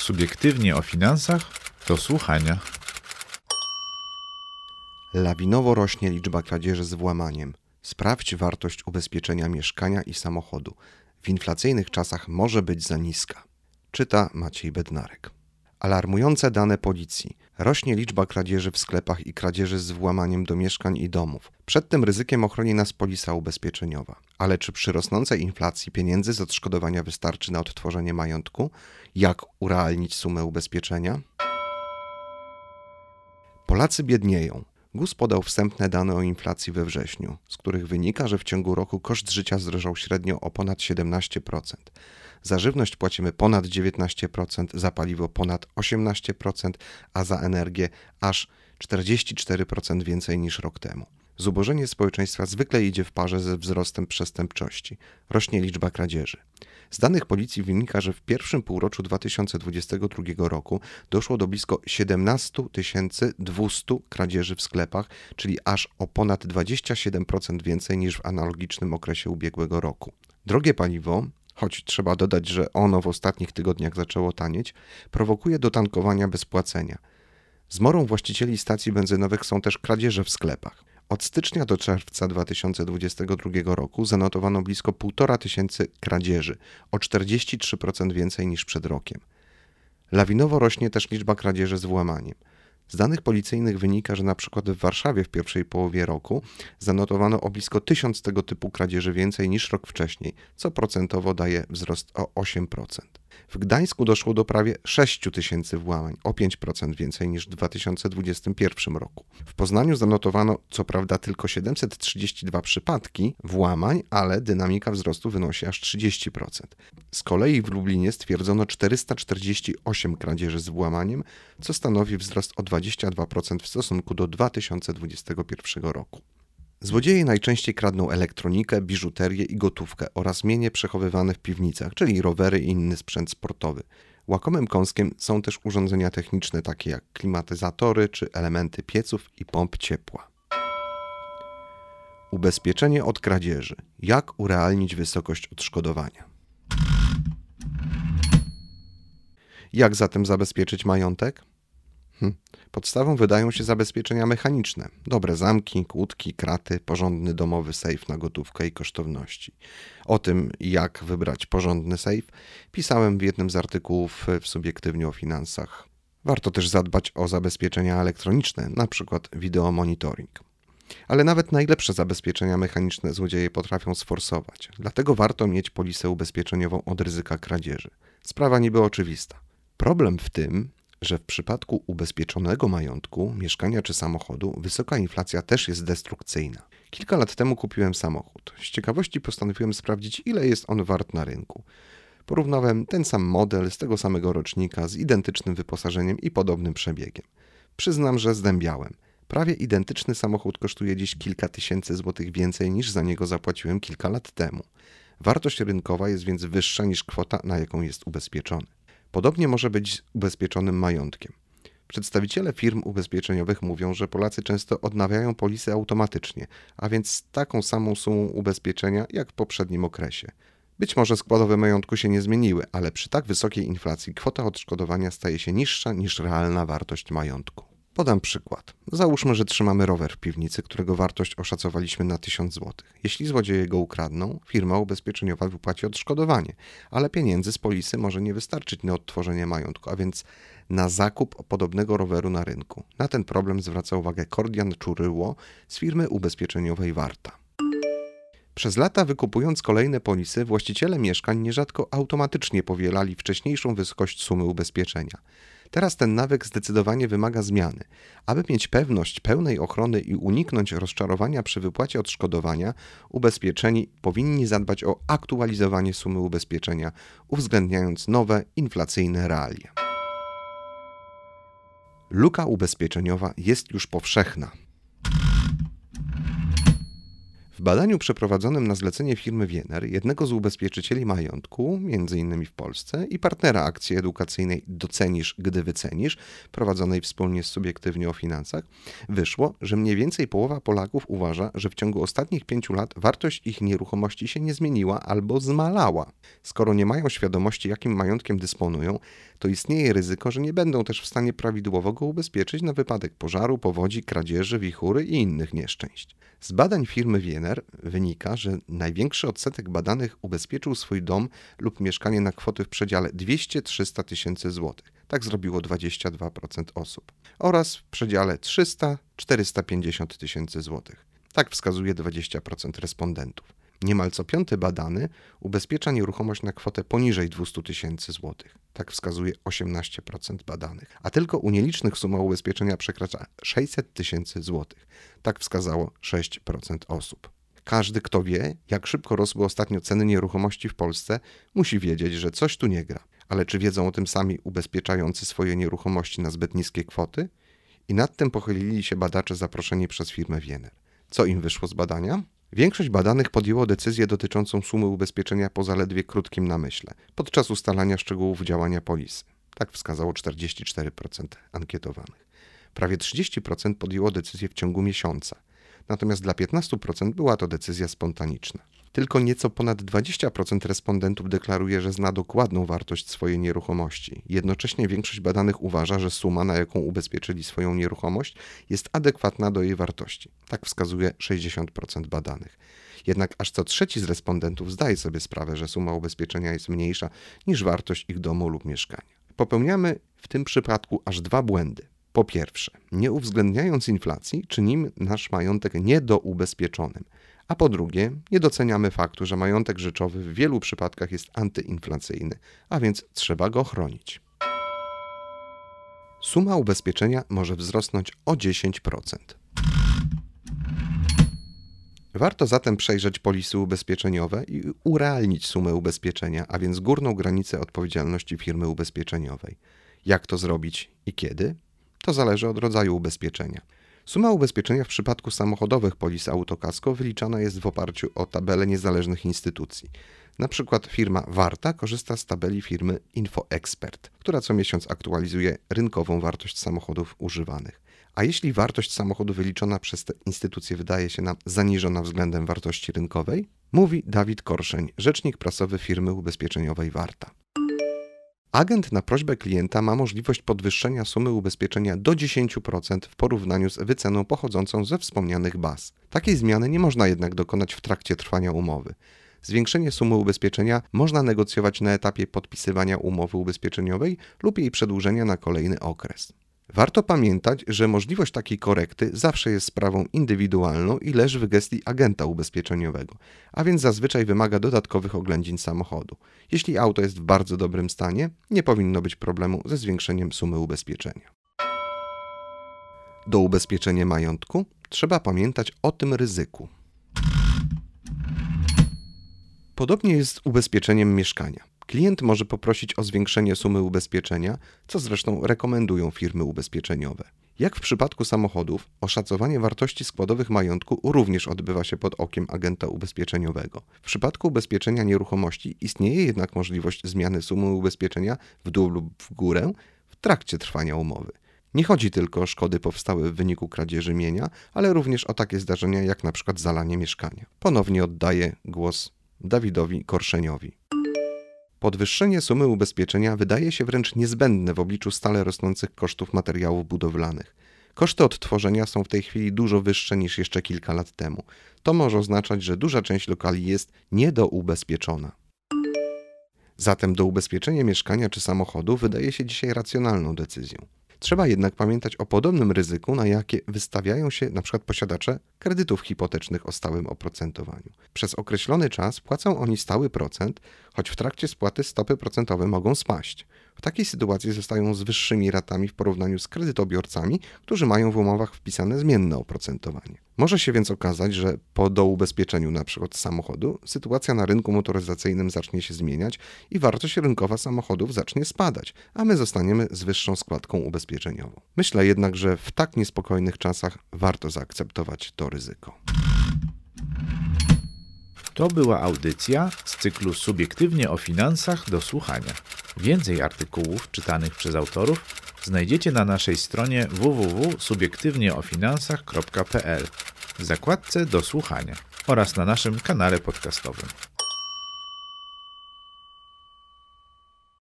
Subiektywnie o finansach do słuchania. Lawinowo rośnie liczba kradzieży z włamaniem. Sprawdź wartość ubezpieczenia mieszkania i samochodu. W inflacyjnych czasach może być za niska. Czyta Maciej Bednarek. Alarmujące dane policji. Rośnie liczba kradzieży w sklepach i kradzieży z włamaniem do mieszkań i domów. Przed tym ryzykiem ochroni nas polisa ubezpieczeniowa. Ale czy przy rosnącej inflacji pieniędzy z odszkodowania wystarczy na odtworzenie majątku? Jak urealnić sumę ubezpieczenia? Polacy biednieją. GUS podał wstępne dane o inflacji we wrześniu, z których wynika, że w ciągu roku koszt życia zdrożał średnio o ponad 17%. Za żywność płacimy ponad 19%, za paliwo ponad 18%, a za energię aż 44% więcej niż rok temu. Zubożenie społeczeństwa zwykle idzie w parze ze wzrostem przestępczości. Rośnie liczba kradzieży. Z danych policji wynika, że w pierwszym półroczu 2022 roku doszło do blisko 17 200 kradzieży w sklepach, czyli aż o ponad 27% więcej niż w analogicznym okresie ubiegłego roku. Drogie paliwo, choć trzeba dodać, że ono w ostatnich tygodniach zaczęło tanieć, prowokuje do tankowania bez płacenia. Zmorą właścicieli stacji benzynowych są też kradzieże w sklepach. Od stycznia do czerwca 2022 roku zanotowano blisko 1,5 tysięcy kradzieży, o 43% więcej niż przed rokiem. Lawinowo rośnie też liczba kradzieży z włamaniem. Z danych policyjnych wynika, że na przykład w Warszawie w pierwszej połowie roku zanotowano o blisko 1000 tego typu kradzieży więcej niż rok wcześniej, co procentowo daje wzrost o 8%. W Gdańsku doszło do prawie 6 tysięcy włamań, o 5% więcej niż w 2021 roku. W Poznaniu zanotowano co prawda tylko 732 przypadki włamań, ale dynamika wzrostu wynosi aż 30%. Z kolei w Lublinie stwierdzono 448 kradzieży z włamaniem, co stanowi wzrost o 22% w stosunku do 2021 roku. Złodzieje najczęściej kradną elektronikę, biżuterię i gotówkę oraz mienie przechowywane w piwnicach, czyli rowery i inny sprzęt sportowy. Łakomym kąskiem są też urządzenia techniczne takie jak klimatyzatory czy elementy pieców i pomp ciepła. Ubezpieczenie od kradzieży. Jak urealnić wysokość odszkodowania? Jak zatem zabezpieczyć majątek? Hm. Podstawą wydają się zabezpieczenia mechaniczne. Dobre zamki, kłódki, kraty, porządny domowy sejf na gotówkę i kosztowności. O tym, jak wybrać porządny sejf, pisałem w jednym z artykułów w Subiektywnie o finansach. Warto też zadbać o zabezpieczenia elektroniczne, np. wideomonitoring. Ale nawet najlepsze zabezpieczenia mechaniczne złodzieje potrafią sforsować. Dlatego warto mieć polisę ubezpieczeniową od ryzyka kradzieży. Sprawa niby oczywista. Problem w tym, że w przypadku ubezpieczonego majątku, mieszkania czy samochodu, wysoka inflacja też jest destrukcyjna. Kilka lat temu kupiłem samochód. Z ciekawości postanowiłem sprawdzić, ile jest on wart na rynku. Porównałem ten sam model z tego samego rocznika z identycznym wyposażeniem i podobnym przebiegiem. Przyznam, że zdębiałem. Prawie identyczny samochód kosztuje dziś kilka tysięcy złotych więcej niż za niego zapłaciłem kilka lat temu. Wartość rynkowa jest więc wyższa niż kwota, na jaką jest ubezpieczony. Podobnie może być z ubezpieczonym majątkiem. Przedstawiciele firm ubezpieczeniowych mówią, że Polacy często odnawiają polisy automatycznie, a więc z taką samą sumą ubezpieczenia jak w poprzednim okresie. Być może składowe majątku się nie zmieniły, ale przy tak wysokiej inflacji kwota odszkodowania staje się niższa niż realna wartość majątku. Podam przykład. Załóżmy, że trzymamy rower w piwnicy, którego wartość oszacowaliśmy na 1000 zł. Jeśli złodzieje go ukradną, firma ubezpieczeniowa wypłaci odszkodowanie, ale pieniędzy z polisy może nie wystarczyć na odtworzenie majątku, a więc na zakup podobnego roweru na rynku. Na ten problem zwraca uwagę Kordian Czuryło z firmy ubezpieczeniowej Warta. Przez lata wykupując kolejne polisy, właściciele mieszkań nierzadko automatycznie powielali wcześniejszą wysokość sumy ubezpieczenia. Teraz ten nawyk zdecydowanie wymaga zmiany. Aby mieć pewność pełnej ochrony i uniknąć rozczarowania przy wypłacie odszkodowania, ubezpieczeni powinni zadbać o aktualizowanie sumy ubezpieczenia, uwzględniając nowe inflacyjne realia. Luka ubezpieczeniowa jest już powszechna. W badaniu przeprowadzonym na zlecenie firmy Wiener, jednego z ubezpieczycieli majątku, m.in. w Polsce, i partnera akcji edukacyjnej Docenisz, gdy wycenisz, prowadzonej wspólnie z Subiektywnie o Finansach, wyszło, że mniej więcej połowa Polaków uważa, że w ciągu ostatnich pięciu lat wartość ich nieruchomości się nie zmieniła albo zmalała. Skoro nie mają świadomości, jakim majątkiem dysponują, to istnieje ryzyko, że nie będą też w stanie prawidłowo go ubezpieczyć na wypadek pożaru, powodzi, kradzieży, wichury i innych nieszczęść. Z badań firmy Wiener wynika, że największy odsetek badanych ubezpieczył swój dom lub mieszkanie na kwoty w przedziale 200-300 tysięcy złotych. Tak zrobiło 22% osób. Oraz w przedziale 300-450 tysięcy złotych. Tak wskazuje 20% respondentów. Niemal co piąty badany ubezpiecza nieruchomość na kwotę poniżej 200 tysięcy złotych. Tak wskazuje 18% badanych. A tylko u nielicznych suma ubezpieczenia przekracza 600 tysięcy złotych. Tak wskazało 6% osób. Każdy, kto wie, jak szybko rosły ostatnio ceny nieruchomości w Polsce, musi wiedzieć, że coś tu nie gra. Ale czy wiedzą o tym sami ubezpieczający swoje nieruchomości na zbyt niskie kwoty? I nad tym pochylili się badacze zaproszeni przez firmę Wiener. Co im wyszło z badania? Większość badanych podjęło decyzję dotyczącą sumy ubezpieczenia po zaledwie krótkim namyśle, podczas ustalania szczegółów działania polisy. Tak wskazało 44% ankietowanych. Prawie 30% podjęło decyzję w ciągu miesiąca, natomiast dla 15% była to decyzja spontaniczna. Tylko nieco ponad 20% respondentów deklaruje, że zna dokładną wartość swojej nieruchomości. Jednocześnie większość badanych uważa, że suma, na jaką ubezpieczyli swoją nieruchomość, jest adekwatna do jej wartości. Tak wskazuje 60% badanych. Jednak aż co trzeci z respondentów zdaje sobie sprawę, że suma ubezpieczenia jest mniejsza niż wartość ich domu lub mieszkania. Popełniamy w tym przypadku aż dwa błędy. Po pierwsze, nie uwzględniając inflacji, czynimy nasz majątek niedoubezpieczonym a po drugie, nie doceniamy faktu, że majątek rzeczowy w wielu przypadkach jest antyinflacyjny, a więc trzeba go chronić. Suma ubezpieczenia może wzrosnąć o 10%. Warto zatem przejrzeć polisy ubezpieczeniowe i urealnić sumę ubezpieczenia, a więc górną granicę odpowiedzialności firmy ubezpieczeniowej. Jak to zrobić i kiedy? To zależy od rodzaju ubezpieczenia. Suma ubezpieczenia w przypadku samochodowych polis autokasko wyliczana jest w oparciu o tabelę niezależnych instytucji. Na przykład firma Warta korzysta z tabeli firmy InfoExpert, która co miesiąc aktualizuje rynkową wartość samochodów używanych. A jeśli wartość samochodu wyliczona przez tę instytucję wydaje się nam zaniżona względem wartości rynkowej? Mówi Dawid Korszeń, rzecznik prasowy firmy ubezpieczeniowej Warta. Agent na prośbę klienta ma możliwość podwyższenia sumy ubezpieczenia do 10% w porównaniu z wyceną pochodzącą ze wspomnianych baz. Takiej zmiany nie można jednak dokonać w trakcie trwania umowy. Zwiększenie sumy ubezpieczenia można negocjować na etapie podpisywania umowy ubezpieczeniowej lub jej przedłużenia na kolejny okres. Warto pamiętać, że możliwość takiej korekty zawsze jest sprawą indywidualną i leży w gestii agenta ubezpieczeniowego, a więc zazwyczaj wymaga dodatkowych oględzin samochodu. Jeśli auto jest w bardzo dobrym stanie, nie powinno być problemu ze zwiększeniem sumy ubezpieczenia. Do ubezpieczenia majątku trzeba pamiętać o tym ryzyku. Podobnie jest z ubezpieczeniem mieszkania. Klient może poprosić o zwiększenie sumy ubezpieczenia, co zresztą rekomendują firmy ubezpieczeniowe. Jak w przypadku samochodów, oszacowanie wartości składowych majątku również odbywa się pod okiem agenta ubezpieczeniowego. W przypadku ubezpieczenia nieruchomości istnieje jednak możliwość zmiany sumy ubezpieczenia w dół lub w górę w trakcie trwania umowy. Nie chodzi tylko o szkody powstałe w wyniku kradzieży mienia, ale również o takie zdarzenia jak przykład zalanie mieszkania. Ponownie oddaję głos Dawidowi Korszeniowi. Podwyższenie sumy ubezpieczenia wydaje się wręcz niezbędne w obliczu stale rosnących kosztów materiałów budowlanych. Koszty odtworzenia są w tej chwili dużo wyższe niż jeszcze kilka lat temu. To może oznaczać, że duża część lokali jest niedoubezpieczona. Zatem do ubezpieczenia mieszkania czy samochodu wydaje się dzisiaj racjonalną decyzją. Trzeba jednak pamiętać o podobnym ryzyku, na jakie wystawiają się np. posiadacze kredytów hipotecznych o stałym oprocentowaniu. Przez określony czas płacą oni stały procent, choć w trakcie spłaty stopy procentowe mogą spaść. W takiej sytuacji zostają z wyższymi ratami w porównaniu z kredytobiorcami, którzy mają w umowach wpisane zmienne oprocentowanie. Może się więc okazać, że po doubezpieczeniu np. samochodu sytuacja na rynku motoryzacyjnym zacznie się zmieniać i wartość rynkowa samochodów zacznie spadać, a my zostaniemy z wyższą składką ubezpieczeniową. Myślę jednak, że w tak niespokojnych czasach warto zaakceptować to ryzyko. To była audycja z cyklu Subiektywnie o finansach do słuchania. Więcej artykułów czytanych przez autorów znajdziecie na naszej stronie www.subiektywnieofinansach.pl w zakładce do słuchania oraz na naszym kanale podcastowym.